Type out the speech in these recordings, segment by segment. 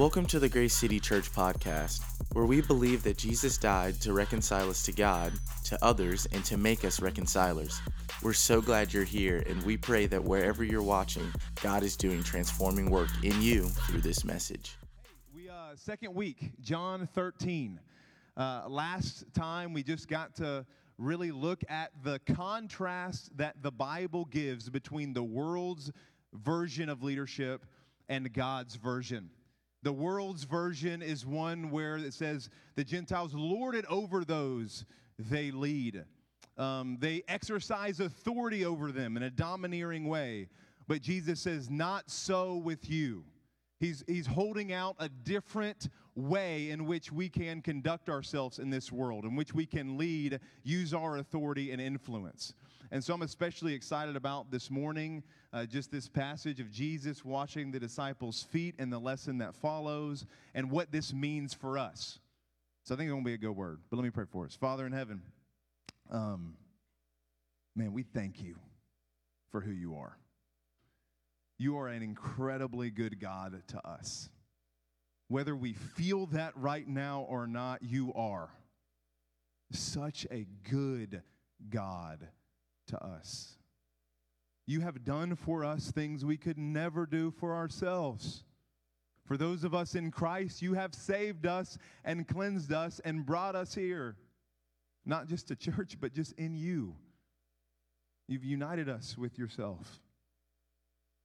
Welcome to the Grace City Church podcast, where we believe that Jesus died to reconcile us to God, to others, and to make us reconcilers. We're so glad you're here, and we pray that wherever you're watching, God is doing transforming work in you through this message. We uh, second week, John 13. Uh, last time we just got to really look at the contrast that the Bible gives between the world's version of leadership and God's version. The world's version is one where it says the Gentiles lord it over those they lead. Um, they exercise authority over them in a domineering way. But Jesus says, Not so with you. He's, he's holding out a different way in which we can conduct ourselves in this world, in which we can lead, use our authority, and influence. And so I'm especially excited about this morning, uh, just this passage of Jesus washing the disciples' feet and the lesson that follows and what this means for us. So I think it's going to be a good word. But let me pray for us. Father in heaven, um, man, we thank you for who you are. You are an incredibly good God to us. Whether we feel that right now or not, you are such a good God to us. You have done for us things we could never do for ourselves. For those of us in Christ, you have saved us and cleansed us and brought us here. Not just to church, but just in you. You've united us with yourself.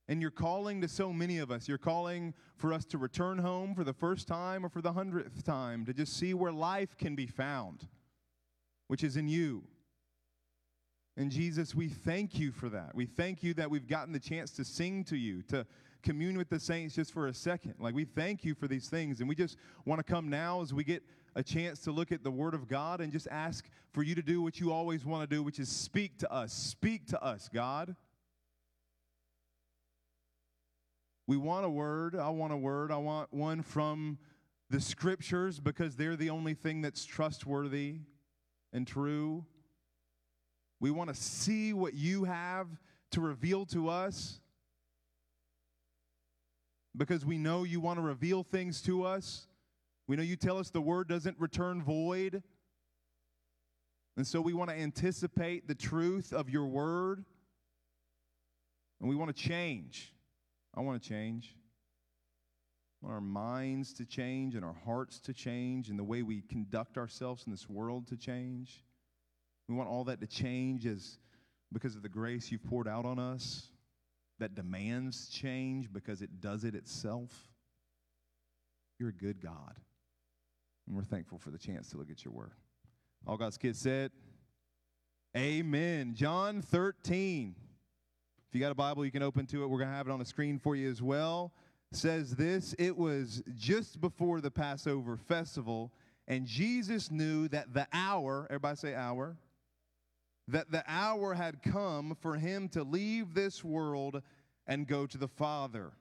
And you're calling to so many of us. You're calling for us to return home for the first time or for the hundredth time, to just see where life can be found, which is in you. And Jesus, we thank you for that. We thank you that we've gotten the chance to sing to you, to commune with the saints just for a second. Like, we thank you for these things. And we just want to come now as we get a chance to look at the Word of God and just ask for you to do what you always want to do, which is speak to us. Speak to us, God. We want a word. I want a word. I want one from the scriptures because they're the only thing that's trustworthy and true. We want to see what you have to reveal to us because we know you want to reveal things to us. We know you tell us the word doesn't return void. And so we want to anticipate the truth of your word. And we want to change. I want to change. I want our minds to change and our hearts to change and the way we conduct ourselves in this world to change. We want all that to change as because of the grace you've poured out on us that demands change because it does it itself. You're a good God. And we're thankful for the chance to look at your word. All God's kids said, Amen. John 13. If you got a Bible, you can open to it. We're going to have it on the screen for you as well. Says this It was just before the Passover festival, and Jesus knew that the hour, everybody say hour, that the hour had come for him to leave this world and go to the Father.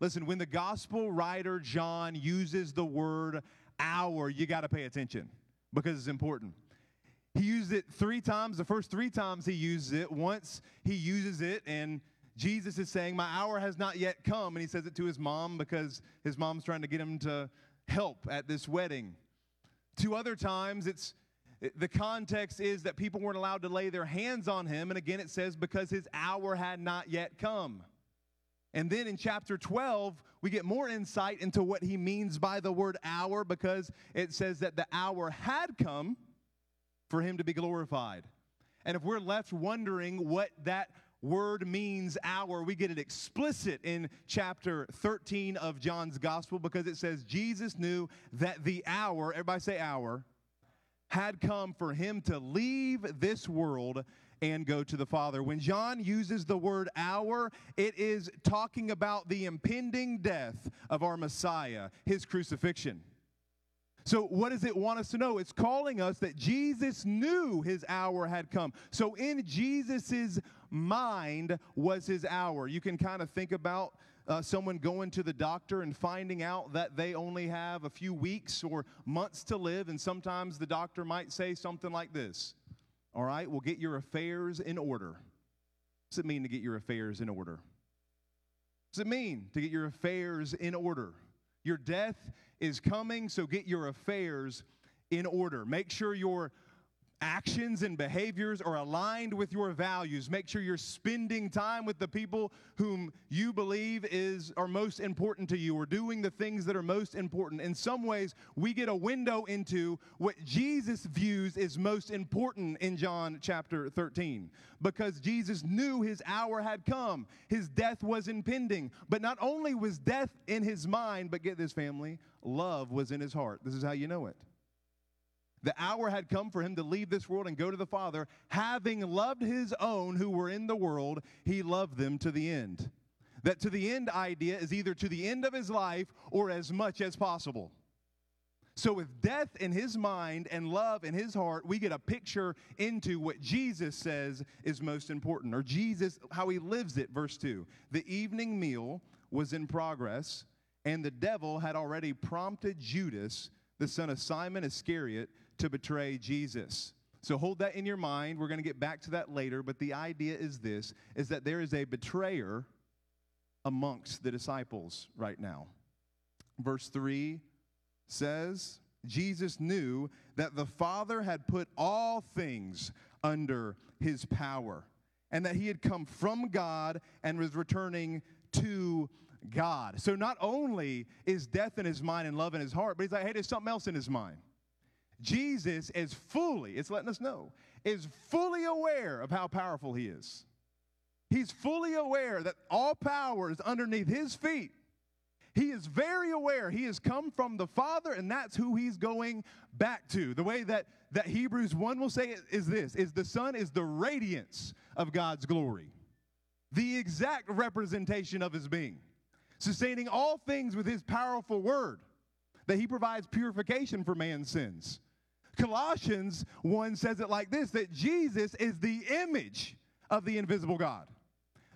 Listen, when the gospel writer John uses the word hour, you got to pay attention because it's important. He used it three times. The first three times he uses it, once he uses it, and Jesus is saying, My hour has not yet come. And he says it to his mom because his mom's trying to get him to help at this wedding. Two other times, it's the context is that people weren't allowed to lay their hands on him. And again, it says, because his hour had not yet come. And then in chapter 12, we get more insight into what he means by the word hour because it says that the hour had come for him to be glorified. And if we're left wondering what that word means hour, we get it explicit in chapter 13 of John's gospel because it says Jesus knew that the hour, everybody say hour, had come for him to leave this world and go to the Father. When John uses the word hour, it is talking about the impending death of our Messiah, his crucifixion. So, what does it want us to know? It's calling us that Jesus knew his hour had come. So, in Jesus's mind was his hour. You can kind of think about uh, someone going to the doctor and finding out that they only have a few weeks or months to live, and sometimes the doctor might say something like this All right, well, get your affairs in order. What does it mean to get your affairs in order? What does it mean to get your affairs in order? Your death is coming, so get your affairs in order. Make sure your actions and behaviors are aligned with your values. Make sure you're spending time with the people whom you believe is are most important to you or doing the things that are most important. In some ways, we get a window into what Jesus views is most important in John chapter 13 because Jesus knew his hour had come. His death was impending. But not only was death in his mind, but get this family, love was in his heart. This is how you know it. The hour had come for him to leave this world and go to the Father. Having loved his own who were in the world, he loved them to the end. That to the end idea is either to the end of his life or as much as possible. So, with death in his mind and love in his heart, we get a picture into what Jesus says is most important, or Jesus, how he lives it. Verse 2 The evening meal was in progress, and the devil had already prompted Judas, the son of Simon Iscariot, to betray Jesus. So hold that in your mind. We're going to get back to that later, but the idea is this is that there is a betrayer amongst the disciples right now. Verse 3 says, Jesus knew that the Father had put all things under his power and that he had come from God and was returning to God. So not only is death in his mind and love in his heart, but he's like, hey, there's something else in his mind. Jesus is fully, it's letting us know, is fully aware of how powerful he is. He's fully aware that all power is underneath his feet. He is very aware he has come from the Father, and that's who he's going back to. The way that, that Hebrews 1 will say it is this is the Son is the radiance of God's glory, the exact representation of his being, sustaining all things with his powerful word, that he provides purification for man's sins Colossians 1 says it like this that Jesus is the image of the invisible God,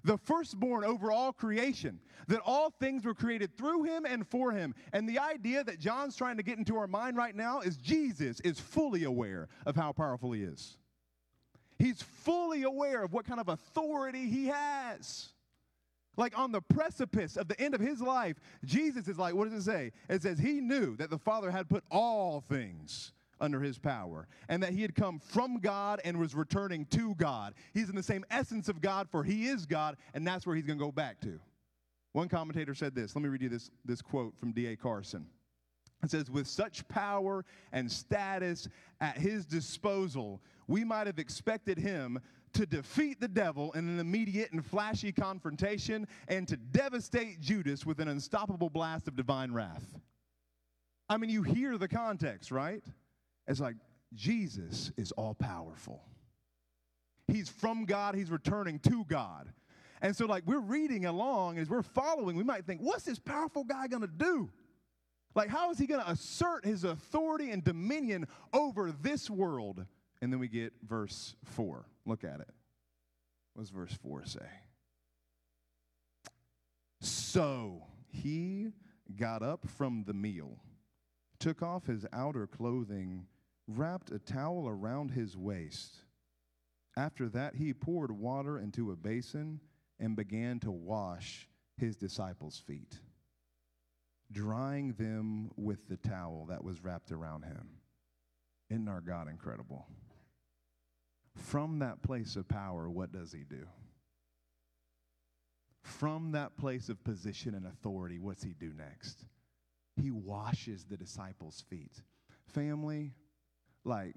the firstborn over all creation, that all things were created through him and for him. And the idea that John's trying to get into our mind right now is Jesus is fully aware of how powerful he is. He's fully aware of what kind of authority he has. Like on the precipice of the end of his life, Jesus is like, what does it say? It says he knew that the Father had put all things under his power, and that he had come from God and was returning to God. He's in the same essence of God, for he is God, and that's where he's going to go back to. One commentator said this. Let me read you this, this quote from D.A. Carson. It says, With such power and status at his disposal, we might have expected him to defeat the devil in an immediate and flashy confrontation and to devastate Judas with an unstoppable blast of divine wrath. I mean, you hear the context, right? It's like Jesus is all powerful. He's from God, he's returning to God. And so, like, we're reading along as we're following, we might think, what's this powerful guy gonna do? Like, how is he gonna assert his authority and dominion over this world? And then we get verse 4. Look at it. What does verse 4 say? So he got up from the meal, took off his outer clothing wrapped a towel around his waist. After that, he poured water into a basin and began to wash his disciples' feet, drying them with the towel that was wrapped around him. Isn't our God incredible? From that place of power, what does he do? From that place of position and authority, what's he do next? He washes the disciples' feet. Family, like,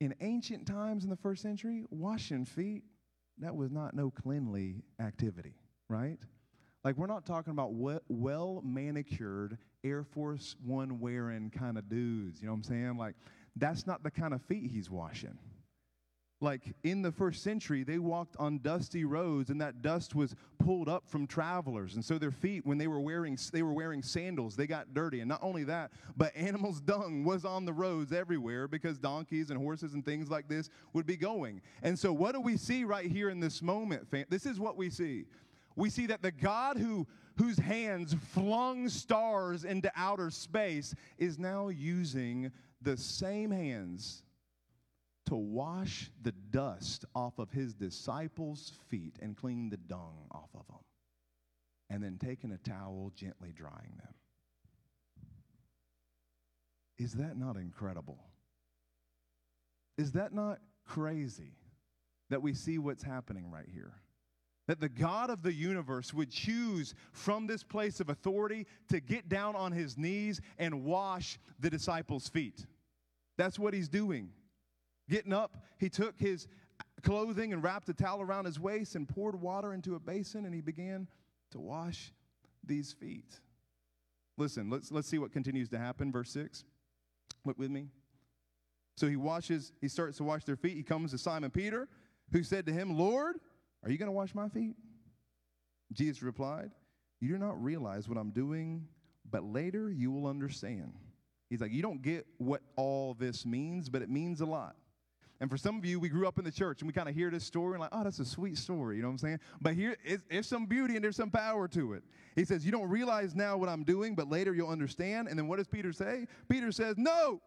in ancient times in the first century, washing feet, that was not no cleanly activity, right? Like, we're not talking about well manicured Air Force One wearing kind of dudes, you know what I'm saying? Like, that's not the kind of feet he's washing like in the first century they walked on dusty roads and that dust was pulled up from travelers. And so their feet when they were wearing they were wearing sandals they got dirty. And not only that but animals dung was on the roads everywhere because donkeys and horses and things like this would be going. And so what do we see right here in this moment this is what we see. We see that the god who whose hands flung stars into outer space is now using the same hands to wash the dust off of his disciples' feet and clean the dung off of them. and then taking a towel, gently drying them. Is that not incredible? Is that not crazy that we see what's happening right here? That the God of the universe would choose from this place of authority to get down on his knees and wash the disciples' feet. That's what he's doing. Getting up, he took his clothing and wrapped a towel around his waist and poured water into a basin and he began to wash these feet. Listen, let's, let's see what continues to happen. Verse 6. Look with me. So he washes, he starts to wash their feet. He comes to Simon Peter, who said to him, Lord, are you going to wash my feet? Jesus replied, You do not realize what I'm doing, but later you will understand. He's like, You don't get what all this means, but it means a lot. And for some of you, we grew up in the church and we kind of hear this story and like, oh, that's a sweet story. You know what I'm saying? But here, it's, there's some beauty and there's some power to it. He says, You don't realize now what I'm doing, but later you'll understand. And then what does Peter say? Peter says, No,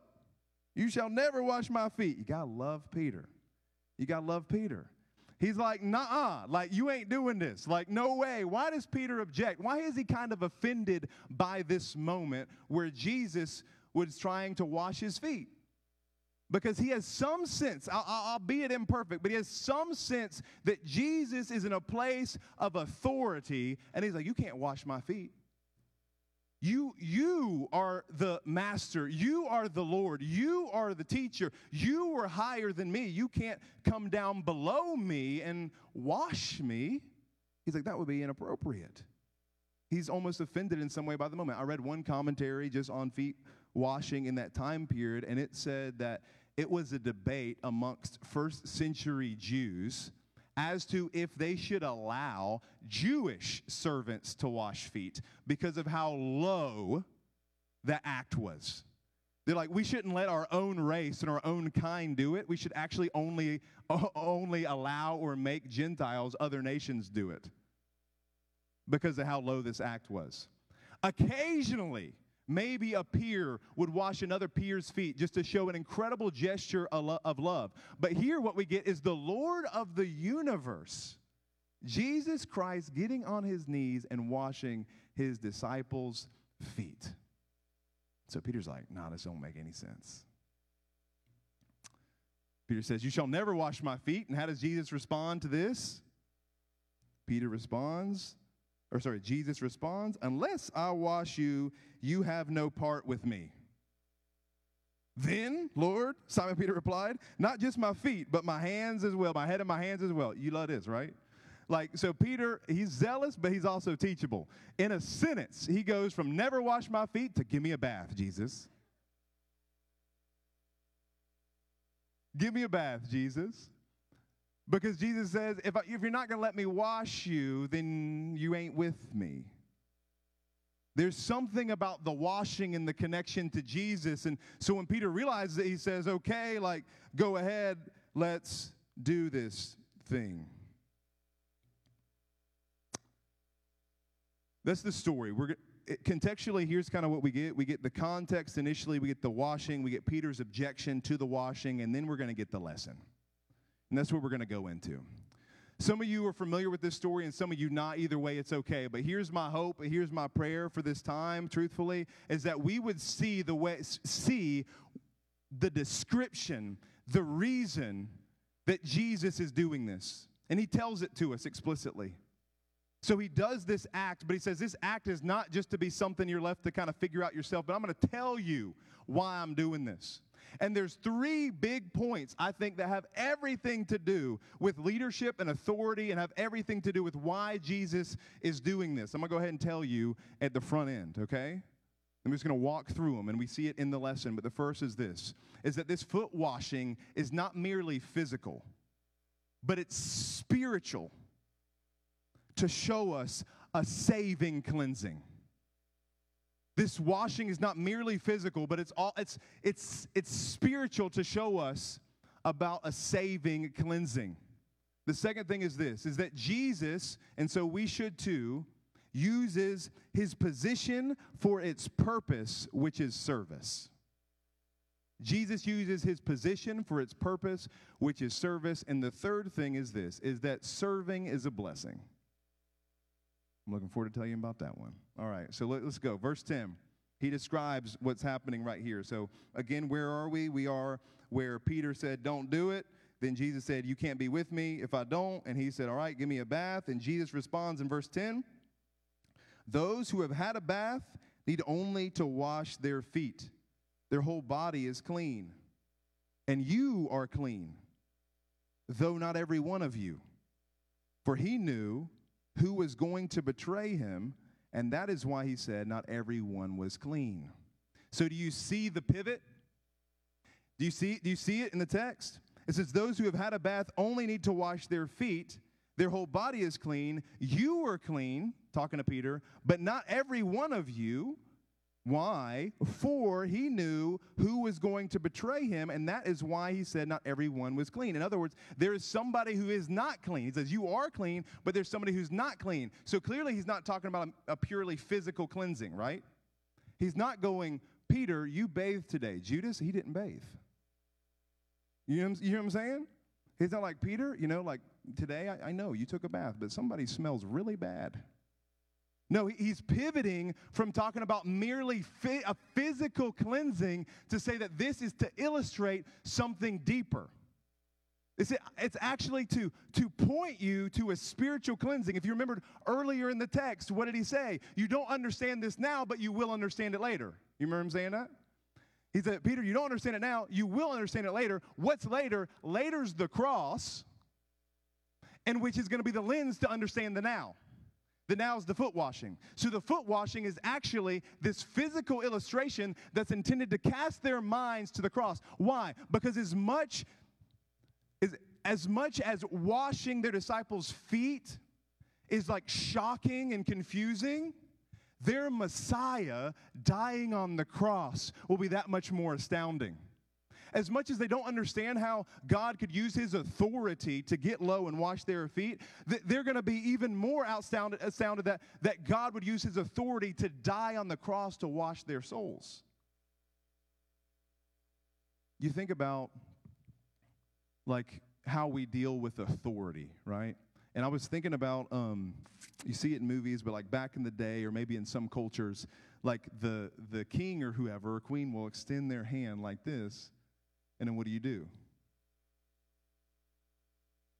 you shall never wash my feet. You got to love Peter. You got to love Peter. He's like, nah, like you ain't doing this. Like, no way. Why does Peter object? Why is he kind of offended by this moment where Jesus was trying to wash his feet? Because he has some sense, albeit imperfect, but he has some sense that Jesus is in a place of authority, and he's like, You can't wash my feet. You, you are the master. You are the Lord. You are the teacher. You are higher than me. You can't come down below me and wash me. He's like, that would be inappropriate. He's almost offended in some way by the moment. I read one commentary just on feet washing in that time period, and it said that it was a debate amongst first century Jews as to if they should allow Jewish servants to wash feet because of how low the act was. They're like, we shouldn't let our own race and our own kind do it. We should actually only, only allow or make Gentiles, other nations, do it because of how low this act was. Occasionally, Maybe a peer would wash another peer's feet just to show an incredible gesture of love. But here, what we get is the Lord of the universe, Jesus Christ, getting on his knees and washing his disciples' feet. So Peter's like, nah, this don't make any sense. Peter says, You shall never wash my feet. And how does Jesus respond to this? Peter responds, or sorry, Jesus responds, Unless I wash you, you have no part with me. Then, Lord, Simon Peter replied, Not just my feet, but my hands as well, my head and my hands as well. You love this, right? Like, so Peter, he's zealous, but he's also teachable. In a sentence, he goes from never wash my feet to give me a bath, Jesus. Give me a bath, Jesus. Because Jesus says, if, I, if you're not going to let me wash you, then you ain't with me. There's something about the washing and the connection to Jesus. And so when Peter realizes it, he says, okay, like, go ahead, let's do this thing. That's the story. We're contextually here's kind of what we get we get the context initially we get the washing we get peter's objection to the washing and then we're going to get the lesson and that's what we're going to go into. Some of you are familiar with this story, and some of you not. Either way, it's okay. But here's my hope, here's my prayer for this time, truthfully, is that we would see the way, see the description, the reason that Jesus is doing this. And he tells it to us explicitly. So he does this act, but he says this act is not just to be something you're left to kind of figure out yourself, but I'm going to tell you why I'm doing this. And there's three big points, I think, that have everything to do with leadership and authority and have everything to do with why Jesus is doing this. I'm going to go ahead and tell you at the front end, okay? I'm just going to walk through them and we see it in the lesson. But the first is this is that this foot washing is not merely physical, but it's spiritual to show us a saving cleansing. This washing is not merely physical, but it's all it's it's it's spiritual to show us about a saving cleansing. The second thing is this is that Jesus, and so we should too, uses his position for its purpose, which is service. Jesus uses his position for its purpose, which is service. And the third thing is this is that serving is a blessing. I'm looking forward to telling you about that one. All right, so let, us go. Verse 10. He describes what's happening right here. So, again, where are we? We are where Peter said, Don't do it. Then Jesus said, You can't be with me if I don't. And he said, All right, give me a bath. And Jesus responds in verse 10 Those who have had a bath need only to wash their feet, their whole body is clean. And you are clean, though not every one of you. For he knew who was going to betray him, and that is why he said, Not everyone was clean. So, do you see the pivot? Do you see, do you see it in the text? It says, Those who have had a bath only need to wash their feet. Their whole body is clean. You are clean, talking to Peter, but not every one of you. Why? For he knew who was going to betray him, and that is why he said not everyone was clean. In other words, there is somebody who is not clean. He says, You are clean, but there's somebody who's not clean. So clearly, he's not talking about a, a purely physical cleansing, right? He's not going, Peter, you bathed today. Judas, he didn't bathe. You know, you know what I'm saying? He's not like, Peter, you know, like today, I, I know you took a bath, but somebody smells really bad. No, he's pivoting from talking about merely a physical cleansing to say that this is to illustrate something deeper. It's, it's actually to, to point you to a spiritual cleansing. If you remembered earlier in the text, what did he say? You don't understand this now, but you will understand it later. You remember him saying that? He said, Peter, you don't understand it now, you will understand it later. What's later? Later's the cross, and which is going to be the lens to understand the now. Now is the foot washing. So the foot washing is actually this physical illustration that's intended to cast their minds to the cross. Why? Because as much as, as much as washing their disciples' feet is like shocking and confusing, their Messiah dying on the cross will be that much more astounding. As much as they don't understand how God could use his authority to get low and wash their feet, they're going to be even more astounded, astounded that, that God would use his authority to die on the cross to wash their souls. You think about like how we deal with authority, right? And I was thinking about, um, you see it in movies, but like back in the day, or maybe in some cultures, like the, the king or whoever, or queen will extend their hand like this, and then what do you do?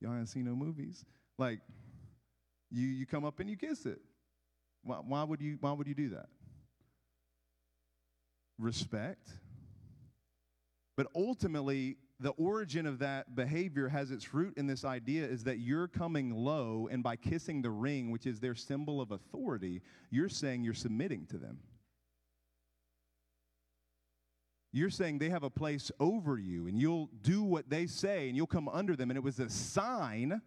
Y'all haven't seen no movies. Like, you, you come up and you kiss it. Why, why, would you, why would you do that? Respect. But ultimately, the origin of that behavior has its root in this idea is that you're coming low, and by kissing the ring, which is their symbol of authority, you're saying you're submitting to them. You're saying they have a place over you, and you'll do what they say, and you'll come under them. And it was a sign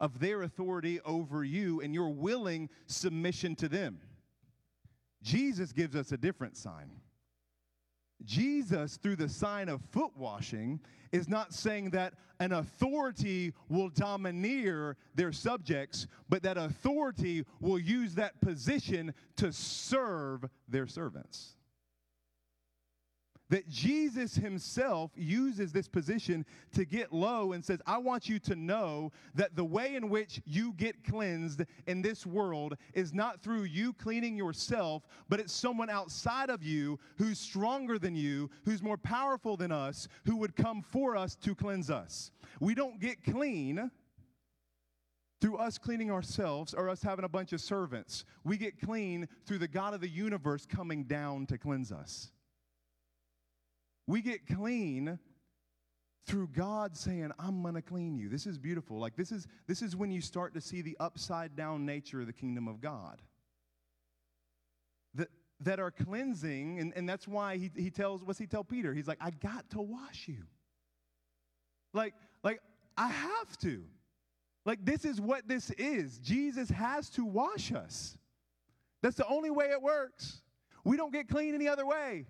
of their authority over you, and your willing submission to them. Jesus gives us a different sign. Jesus, through the sign of foot washing, is not saying that an authority will domineer their subjects, but that authority will use that position to serve their servants that Jesus himself uses this position to get low and says, I want you to know that the way in which you get cleansed in this world is not through you cleaning yourself, but it's someone outside of you who's stronger than you, who's more powerful than us, who would come for us to cleanse us. We don't get clean through us cleaning ourselves or us having a bunch of servants. We get clean through the God of the universe coming down to cleanse us. We get clean through God saying, I'm going to clean you. This is beautiful. Like this is this is when you start to see the upside down nature of the kingdom of God. That that are cleansing, and, and that's why he, he tells, what's he tell Peter? He's like, I got to wash you. Like, like, I have to. Like, this is what this is. Jesus has to wash us. That's the only way it works. We don't get clean any other way.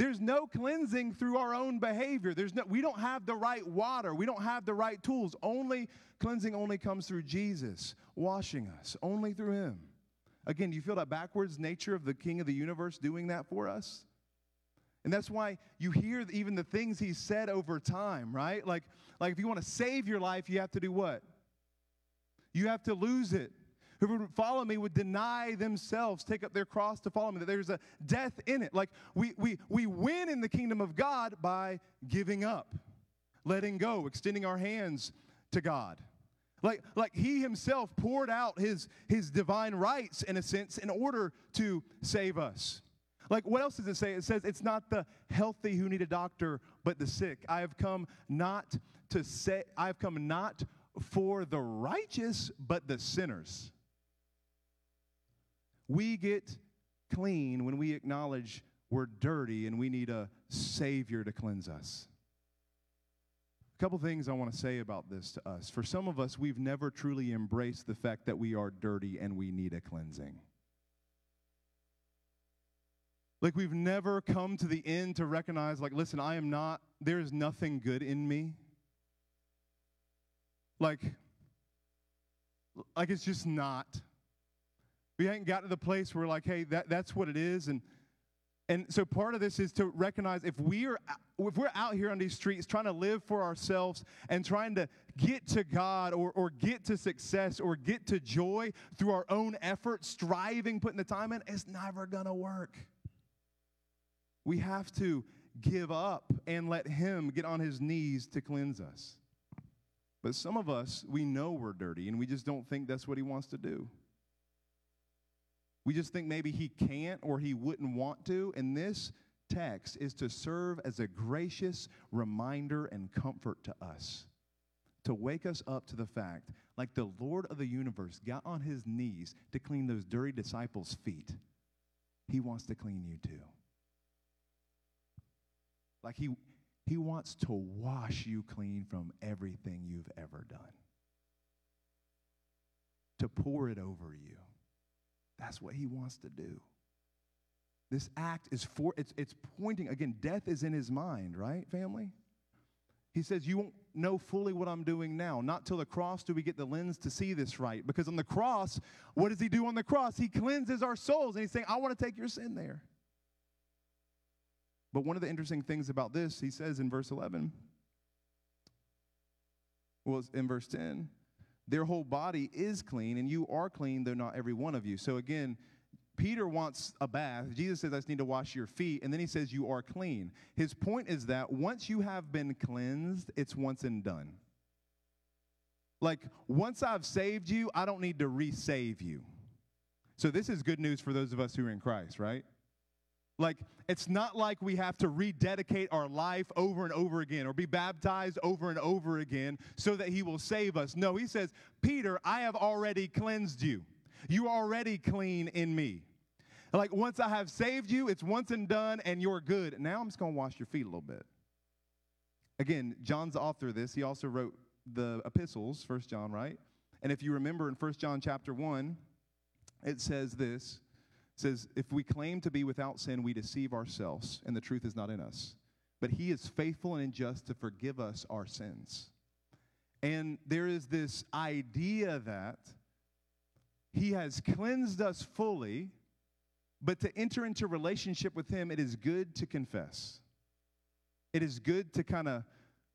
There's no cleansing through our own behavior. There's no, we don't have the right water. We don't have the right tools. Only cleansing only comes through Jesus washing us, only through Him. Again, do you feel that backwards nature of the King of the universe doing that for us? And that's why you hear even the things He said over time, right? Like, like if you want to save your life, you have to do what? You have to lose it. Whoever would follow me would deny themselves, take up their cross to follow me. That there's a death in it. Like we, we, we win in the kingdom of God by giving up, letting go, extending our hands to God. Like, like he himself poured out his, his divine rights, in a sense, in order to save us. Like, what else does it say? It says, It's not the healthy who need a doctor, but the sick. I have come not to say, I have come not for the righteous, but the sinners. We get clean when we acknowledge we're dirty and we need a Savior to cleanse us. A couple things I want to say about this to us. For some of us, we've never truly embraced the fact that we are dirty and we need a cleansing. Like we've never come to the end to recognize, like, listen, I am not, there is nothing good in me. Like, like it's just not. We ain't got to the place where like, hey, that, that's what it is. And and so part of this is to recognize if we are if we're out here on these streets trying to live for ourselves and trying to get to God or, or get to success or get to joy through our own effort, striving, putting the time in, it's never gonna work. We have to give up and let Him get on His knees to cleanse us. But some of us, we know we're dirty and we just don't think that's what He wants to do. We just think maybe he can't or he wouldn't want to. And this text is to serve as a gracious reminder and comfort to us, to wake us up to the fact like the Lord of the universe got on his knees to clean those dirty disciples' feet. He wants to clean you too. Like he, he wants to wash you clean from everything you've ever done, to pour it over you that's what he wants to do. This act is for, it's, it's pointing, again, death is in his mind, right, family? He says, You won't know fully what I'm doing now. Not till the cross do we get the lens to see this right. Because on the cross, what does he do on the cross? He cleanses our souls. And he's saying, I want to take your sin there. But one of the interesting things about this, he says in verse 11, was in verse 10, their whole body is clean, and you are clean, though not every one of you. So again, Peter wants a bath. Jesus says, I just need to wash your feet. And then he says, You are clean. His point is that once you have been cleansed, it's once and done. Like, once I've saved you, I don't need to resave you. So, this is good news for those of us who are in Christ, right? Like, it's not like we have to rededicate our life over and over again or be baptized over and over again so that he will save us. No, he says, Peter, I have already cleansed you. You are already clean in me. Like, once I have saved you, it's once and done, and you're good. Now I'm just going to wash your feet a little bit. Again, John's the author of this. He also wrote the epistles, First John, right? And if you remember in First John chapter 1, it says this says, If we claim to be without sin, we deceive ourselves, and the truth is not in us. But he is faithful and just to forgive us our sins. And there is this idea that he has cleansed us fully, but to enter into relationship with him, it is good to confess. It is good to kind of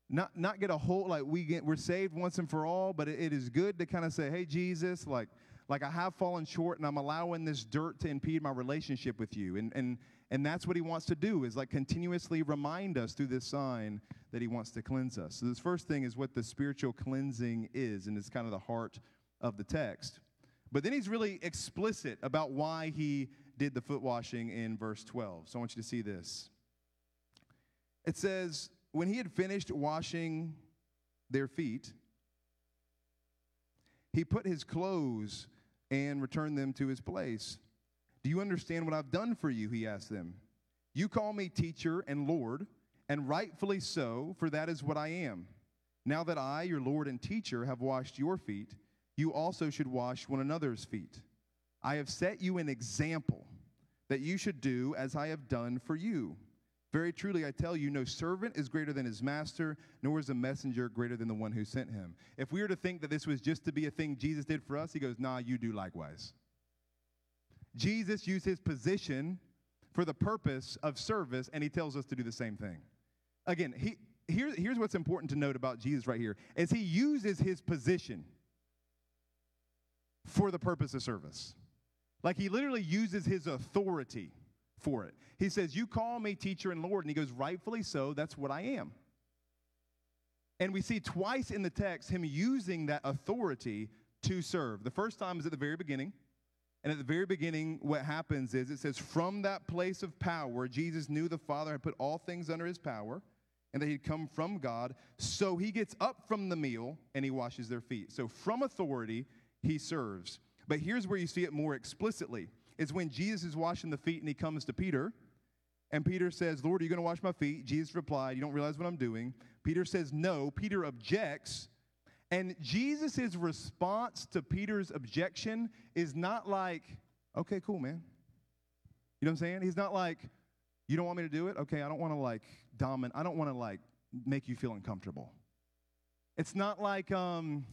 not not get a whole like we get we're saved once and for all, but it, it is good to kind of say, "Hey Jesus, like like I have fallen short and I'm allowing this dirt to impede my relationship with you. And, and, and that's what he wants to do is like continuously remind us through this sign that he wants to cleanse us. So this first thing is what the spiritual cleansing is, and it's kind of the heart of the text. But then he's really explicit about why he did the foot washing in verse 12. So I want you to see this. It says, When he had finished washing their feet, he put his clothes and return them to his place. Do you understand what I've done for you? He asked them. You call me teacher and Lord, and rightfully so, for that is what I am. Now that I, your Lord and teacher, have washed your feet, you also should wash one another's feet. I have set you an example that you should do as I have done for you. Very truly, I tell you, no servant is greater than his master, nor is a messenger greater than the one who sent him. If we were to think that this was just to be a thing Jesus did for us, he goes, Nah, you do likewise. Jesus used his position for the purpose of service, and he tells us to do the same thing. Again, he, here, here's what's important to note about Jesus right here is he uses his position for the purpose of service. Like he literally uses his authority for it. He says, You call me teacher and Lord. And he goes, Rightfully so, that's what I am. And we see twice in the text him using that authority to serve. The first time is at the very beginning. And at the very beginning, what happens is it says, From that place of power, Jesus knew the Father had put all things under his power and that he'd come from God. So he gets up from the meal and he washes their feet. So from authority, he serves. But here's where you see it more explicitly is when Jesus is washing the feet and he comes to Peter. And Peter says, Lord, are you going to wash my feet? Jesus replied, You don't realize what I'm doing. Peter says, No. Peter objects. And Jesus' response to Peter's objection is not like, Okay, cool, man. You know what I'm saying? He's not like, You don't want me to do it? Okay, I don't want to like dominate. I don't want to like make you feel uncomfortable. It's not like, um,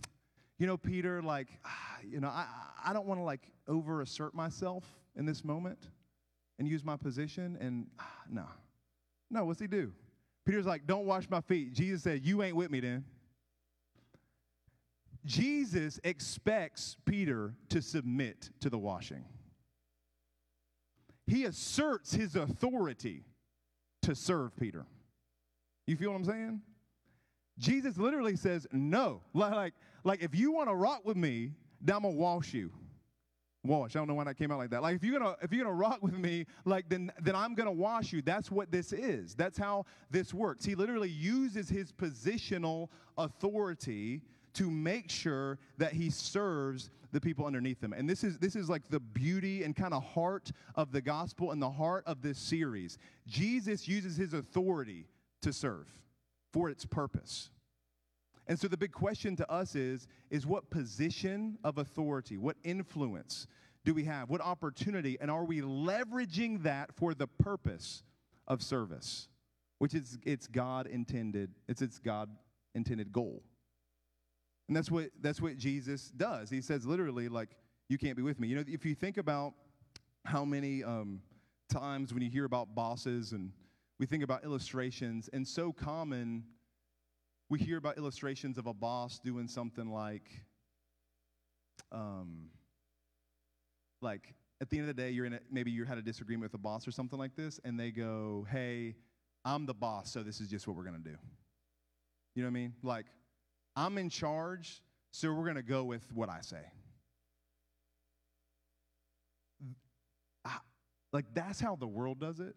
you know, Peter, like, you know, I, I don't want to like over assert myself in this moment and use my position. And no, no, what's he do? Peter's like, don't wash my feet. Jesus said, you ain't with me then. Jesus expects Peter to submit to the washing. He asserts his authority to serve Peter. You feel what I'm saying? Jesus literally says, no. Like, like if you want to rock with me, then I'm gonna wash you. Wash. I don't know why that came out like that. Like if you're gonna if you're gonna rock with me, like then then I'm gonna wash you. That's what this is. That's how this works. He literally uses his positional authority to make sure that he serves the people underneath him. And this is this is like the beauty and kind of heart of the gospel and the heart of this series. Jesus uses his authority to serve for its purpose. And so the big question to us is is what position of authority, what influence do we have? What opportunity and are we leveraging that for the purpose of service? Which is it's God intended, it's its God intended goal. And that's what that's what Jesus does. He says literally like you can't be with me. You know if you think about how many um, times when you hear about bosses and we think about illustrations and so common we hear about illustrations of a boss doing something like um, like at the end of the day you're in a, maybe you had a disagreement with a boss or something like this and they go hey i'm the boss so this is just what we're to do. You know what i mean? Like i'm in charge so we're to go with what i say. Like that's how the world does it.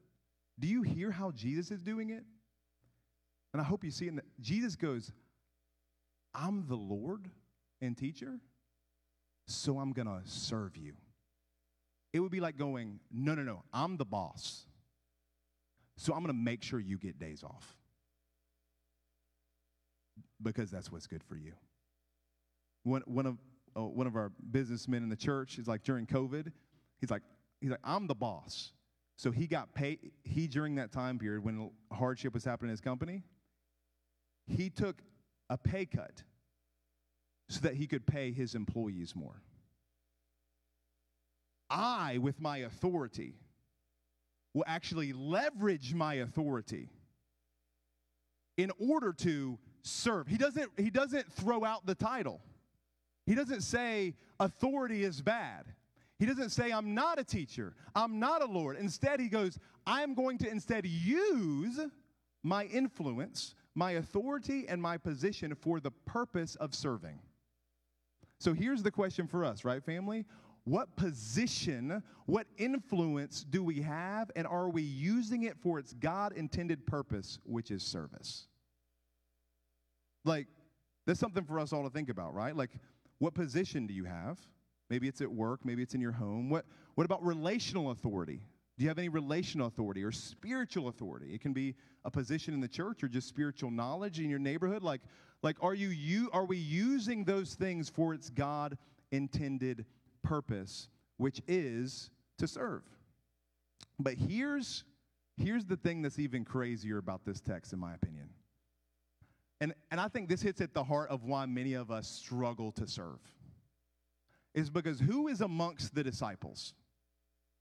Do you hear how jesus is doing it and I hope you see in that Jesus goes, I'm the Lord and teacher, so I'm going to serve you. It would be like going, no, no, no, I'm the boss. So I'm going to make sure you get days off because that's what's good for you. One, one, of, uh, one of our businessmen in the church is like during COVID, he's like, he's like, I'm the boss. So he got paid, he during that time period when hardship was happening in his company, he took a pay cut so that he could pay his employees more. I, with my authority, will actually leverage my authority in order to serve. He doesn't, he doesn't throw out the title. He doesn't say authority is bad. He doesn't say, I'm not a teacher, I'm not a Lord. Instead, he goes, I'm going to instead use my influence, my authority and my position for the purpose of serving. So here's the question for us, right, family? What position, what influence do we have, and are we using it for its God intended purpose, which is service? Like, that's something for us all to think about, right? Like, what position do you have? Maybe it's at work, maybe it's in your home. What, what about relational authority? Do you have any relational authority or spiritual authority? It can be a position in the church or just spiritual knowledge in your neighborhood. Like, like are you, you are we using those things for its God intended purpose, which is to serve? But here's here's the thing that's even crazier about this text, in my opinion. And, and I think this hits at the heart of why many of us struggle to serve. Is because who is amongst the disciples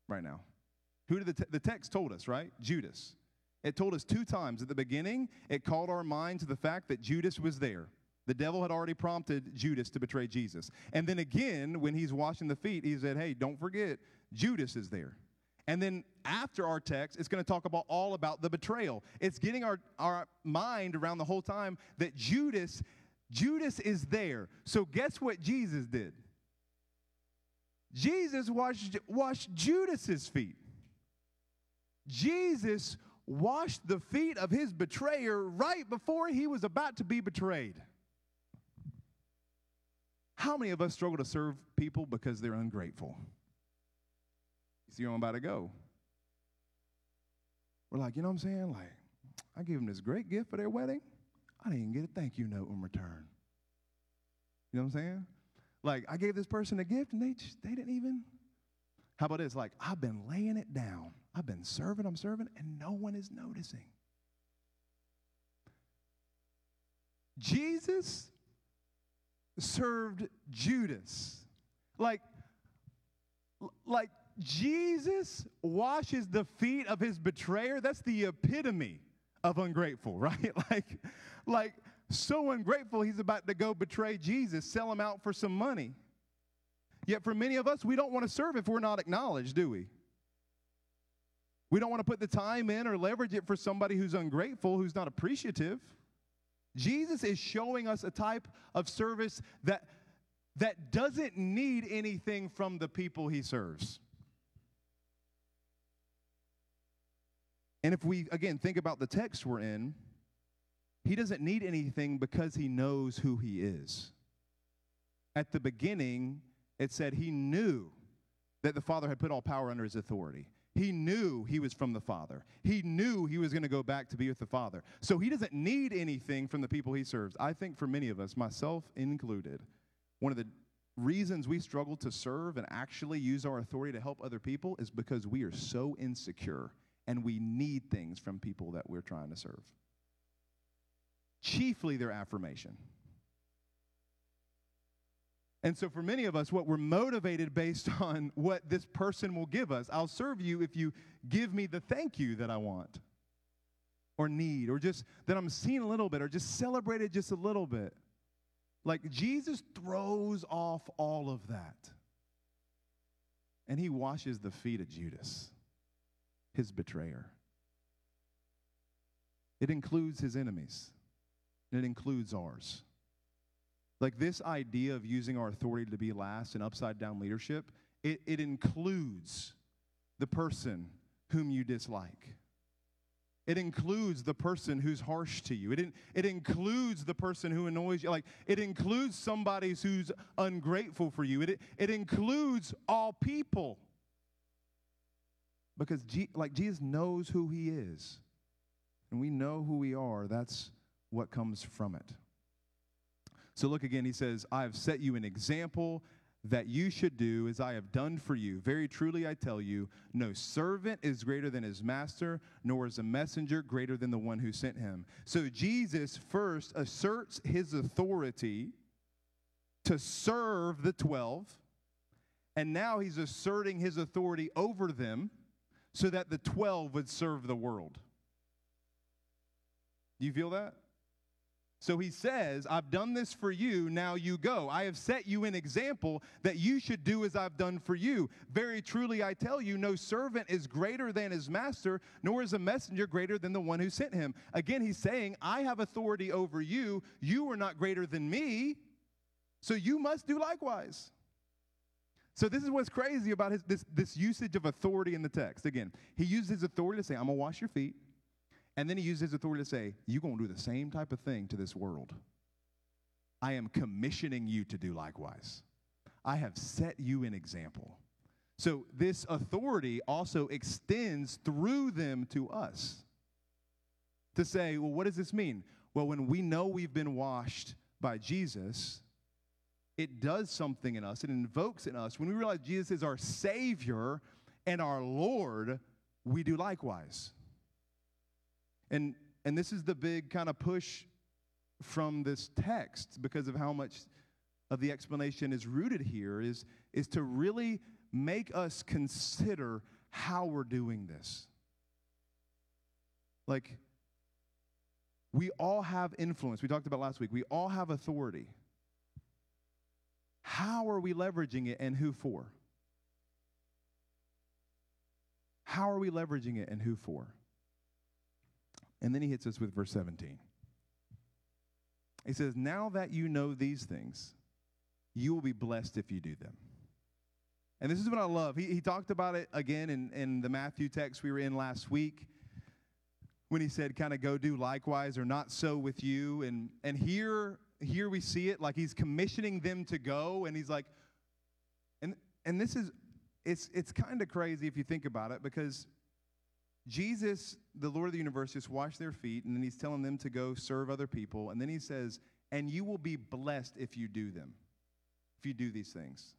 right now? Who did the, te- the text told us, right? Judas. It told us two times at the beginning, it called our mind to the fact that Judas was there. The devil had already prompted Judas to betray Jesus. And then again, when he's washing the feet, he said, Hey, don't forget, Judas is there. And then after our text, it's going to talk about all about the betrayal. It's getting our, our mind around the whole time that Judas, Judas is there. So guess what Jesus did? Jesus washed, washed Judas's feet. Jesus washed the feet of his betrayer right before he was about to be betrayed. How many of us struggle to serve people because they're ungrateful? You see where I'm about to go? We're like, you know what I'm saying? Like, I gave them this great gift for their wedding. I didn't even get a thank you note in return. You know what I'm saying? Like, I gave this person a gift and they, just, they didn't even. How about this? Like, I've been laying it down. I've been serving, I'm serving, and no one is noticing. Jesus served Judas. Like, like Jesus washes the feet of his betrayer. That's the epitome of ungrateful, right? like, like so ungrateful he's about to go betray Jesus, sell him out for some money. Yet for many of us, we don't want to serve if we're not acknowledged, do we? We don't want to put the time in or leverage it for somebody who's ungrateful, who's not appreciative. Jesus is showing us a type of service that, that doesn't need anything from the people he serves. And if we, again, think about the text we're in, he doesn't need anything because he knows who he is. At the beginning, it said he knew that the Father had put all power under his authority. He knew he was from the Father. He knew he was going to go back to be with the Father. So he doesn't need anything from the people he serves. I think for many of us, myself included, one of the reasons we struggle to serve and actually use our authority to help other people is because we are so insecure and we need things from people that we're trying to serve. Chiefly their affirmation. And so, for many of us, what we're motivated based on what this person will give us. I'll serve you if you give me the thank you that I want or need, or just that I'm seen a little bit, or just celebrated just a little bit. Like Jesus throws off all of that. And he washes the feet of Judas, his betrayer. It includes his enemies, and it includes ours. Like this idea of using our authority to be last and upside down leadership, it, it includes the person whom you dislike. It includes the person who's harsh to you. It, in, it includes the person who annoys you. Like, it includes somebody who's ungrateful for you. It, it includes all people. Because, G, like, Jesus knows who he is. And we know who we are. That's what comes from it. So look again, he says, I have set you an example that you should do as I have done for you. Very truly I tell you, no servant is greater than his master, nor is a messenger greater than the one who sent him. So Jesus first asserts his authority to serve the 12, and now he's asserting his authority over them so that the 12 would serve the world. Do you feel that? So he says, I've done this for you, now you go. I have set you an example that you should do as I've done for you. Very truly, I tell you, no servant is greater than his master, nor is a messenger greater than the one who sent him. Again, he's saying, I have authority over you. You are not greater than me, so you must do likewise. So this is what's crazy about his, this, this usage of authority in the text. Again, he uses his authority to say, I'm going to wash your feet. And then he used his authority to say, You're going to do the same type of thing to this world. I am commissioning you to do likewise. I have set you an example. So this authority also extends through them to us. To say, well, what does this mean? Well, when we know we've been washed by Jesus, it does something in us, it invokes in us. When we realize Jesus is our Savior and our Lord, we do likewise. And, and this is the big kind of push from this text because of how much of the explanation is rooted here is, is to really make us consider how we're doing this. Like, We all have influence. We talked about last week. We all have authority. How are we leveraging it and who for? How are we leveraging it and who for? And then he hits us with verse 17. He says, Now that you know these things, you will be blessed if you do them. And this is what I love. He, he talked about it again in, in the Matthew text we were in last week when he said, kind of go do likewise or not so with you. And, and here, here we see it like he's commissioning them to go. And he's like, and, and this is, it's, it's kind of crazy if you think about it because Jesus, the Lord of the universe, just washed their feet and then he's telling them to go serve other people. And then he says, and you will be blessed if you do them, if you do these things.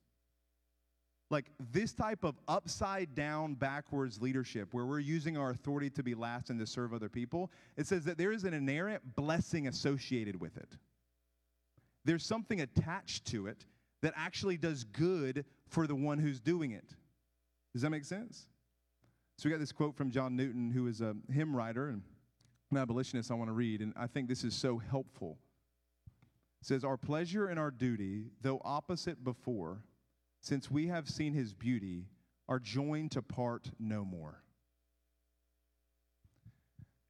Like this type of upside down backwards leadership where we're using our authority to be last and to serve other people it says that there is an inherent blessing associated with it. There's something attached to it that actually does good for the one who's doing it. Does that make sense so we got this quote from john newton who is a hymn writer and an abolitionist i want to read and i think this is so helpful it says our pleasure and our duty though opposite before since we have seen his beauty, are joined to part no more.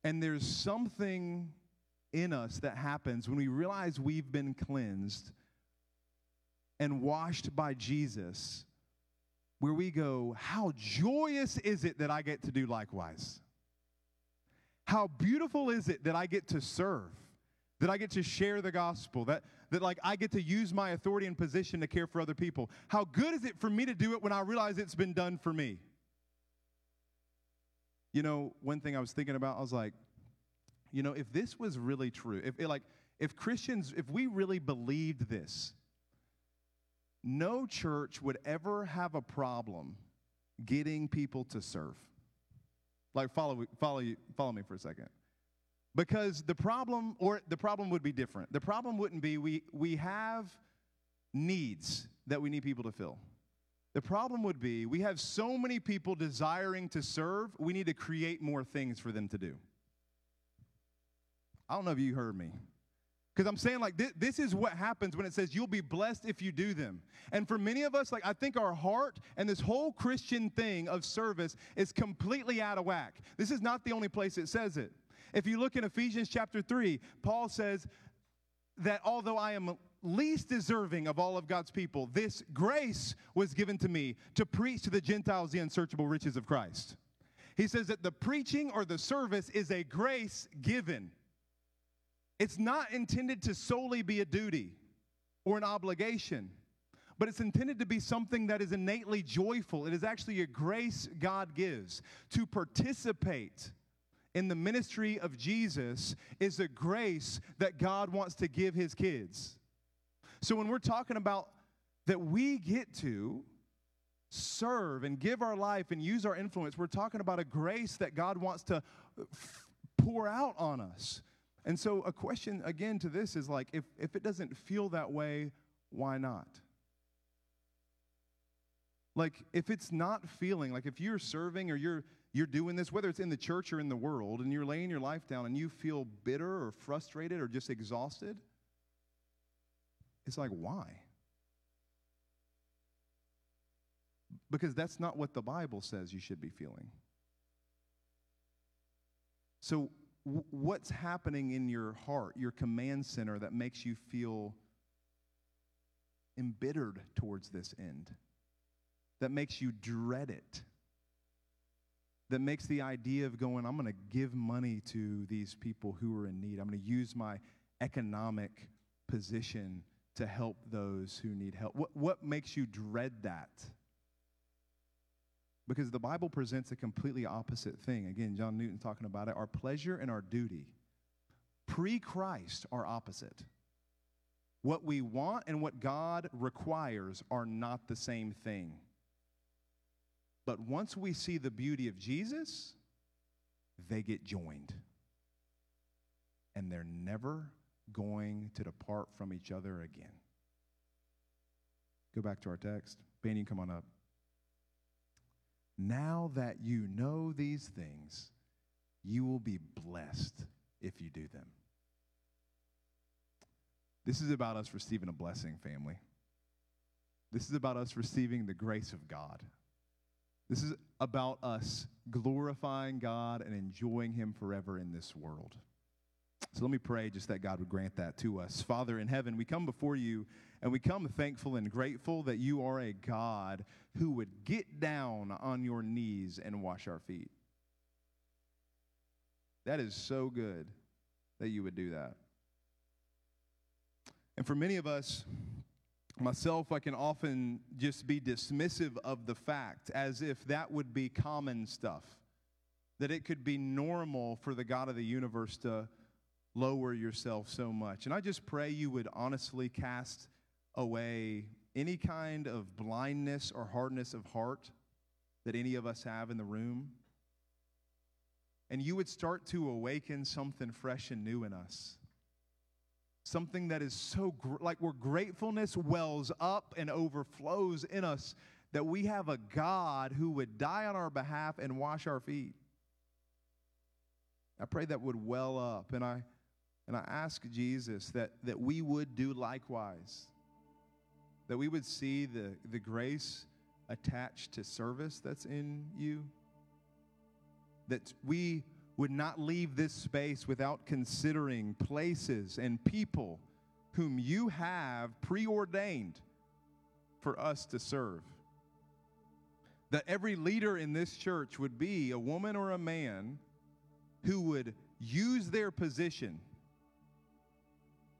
And there's something in us that happens when we realize we've been cleansed and washed by Jesus, where we go, How joyous is it that I get to do likewise? How beautiful is it that I get to serve? that I get to share the gospel, that, that like I get to use my authority and position to care for other people. How good is it for me to do it when I realize it's been done for me? You know, one thing I was thinking about, I was like, you know, if this was really true, if it, like if Christians, if we really believed this, no church would ever have a problem getting people to serve. Like follow follow follow me for a second. Because the problem, or the problem would be different. The problem wouldn't be we, we have needs that we need people to fill. The problem would be we have so many people desiring to serve, we need to create more things for them to do. I don't know if you heard me. Because I'm saying, like, this, this, is what happens when it says you'll be blessed if you do them. And for many of us, like, I think our heart and this whole Christian thing of service is completely out of whack. This is not the only place it says it. If you look in Ephesians chapter 3, Paul says that although I am least deserving of all of God's people, this grace was given to me to preach to the Gentiles the unsearchable riches of Christ. He says that the preaching or the service is a grace given. It's not intended to solely be a duty or an obligation, but it's intended to be something that is innately joyful. It is actually a grace God gives to participate in the ministry of Jesus is a grace that God wants to give his kids. So when we're talking about that we get to serve and give our life and use our influence, we're talking about a grace that God wants to pour out on us. And so a question again to this is like if if it doesn't feel that way, why not? Like if it's not feeling like if you're serving or you're you're doing this, whether it's in the church or in the world, and you're laying your life down and you feel bitter or frustrated or just exhausted, it's like, why? Because that's not what the Bible says you should be feeling. So, what's happening in your heart, your command center, that makes you feel embittered towards this end? That makes you dread it? that makes the idea of going, I'm going to give money to these people who are in need. I'm going to use my economic position to help those who need help. What, what makes you dread that? Because the Bible presents a completely opposite thing. Again, John Newton talking about it. Our pleasure and our duty, pre Christ, are opposite. What we want and what God requires are not the same thing. But once we see the beauty of Jesus, they get joined. And they're never going to depart from each other again. Go back to our text. Banyan, come on up. Now that you know these things, you will be blessed if you do them. This is about us receiving a blessing, family. This is about us receiving the grace of God. This is about us glorifying God and enjoying Him forever in this world. So let me pray just that God would grant that to us. Father in heaven, we come before you and we come thankful and grateful that you are a God who would get down on your knees and wash our feet. That is so good that you would do that. And for many of us, myself, I can often just be dismissive of the fact as if that would be common stuff, that it could be normal for the God of the universe to lower yourself so much. And I just pray you would honestly cast away any kind of blindness or hardness of heart that any of us have in the room. And you would start to awaken something fresh and new in us something that is so gr- like where gratefulness wells up and overflows in us that we have a God who would die on our behalf and wash our feet. I pray that would well up and I and I ask Jesus that that we would do likewise. That we would see the the grace attached to service that's in you. That we would not leave this space without considering places and people whom you have preordained for us to serve. That every leader in this church would be a woman or a man who would use their position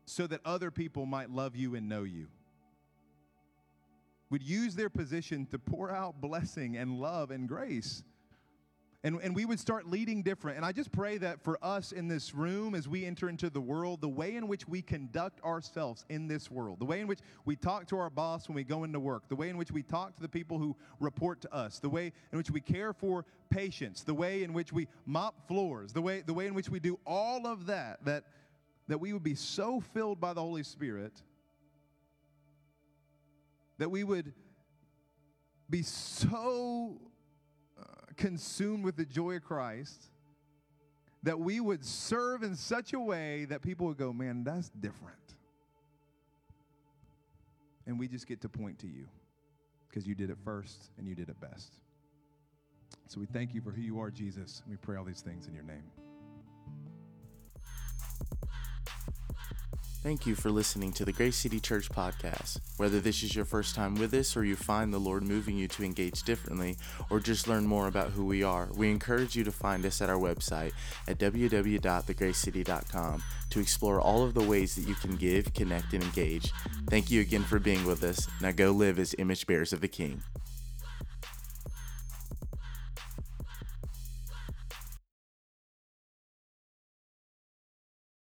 so that other people might love you and know you. Would use their position to pour out blessing and love and grace and, and we would start leading different. And I just pray that for us in this room, as we enter into the world, the way in which we conduct ourselves in this world, the way in which we talk to our boss when we go into work, the way in which we talk to the people who report to us, the way in which we care for patients, the way in which we mop floors, the way, the way in which we do all of that, that, that we would be so filled by the Holy Spirit that we would be so uh, consumed with the joy of Christ, that we would serve in such a way that people would go, man, that's different. And we just get to point to you because you did it first and you did it best. So we thank you for who you are, Jesus. We pray all these things in your name. Thank you for listening to the Grace City Church podcast. Whether this is your first time with us or you find the Lord moving you to engage differently or just learn more about who we are, we encourage you to find us at our website at www.thegracecity.com to explore all of the ways that you can give, connect, and engage. Thank you again for being with us. Now go live as image bearers of the King.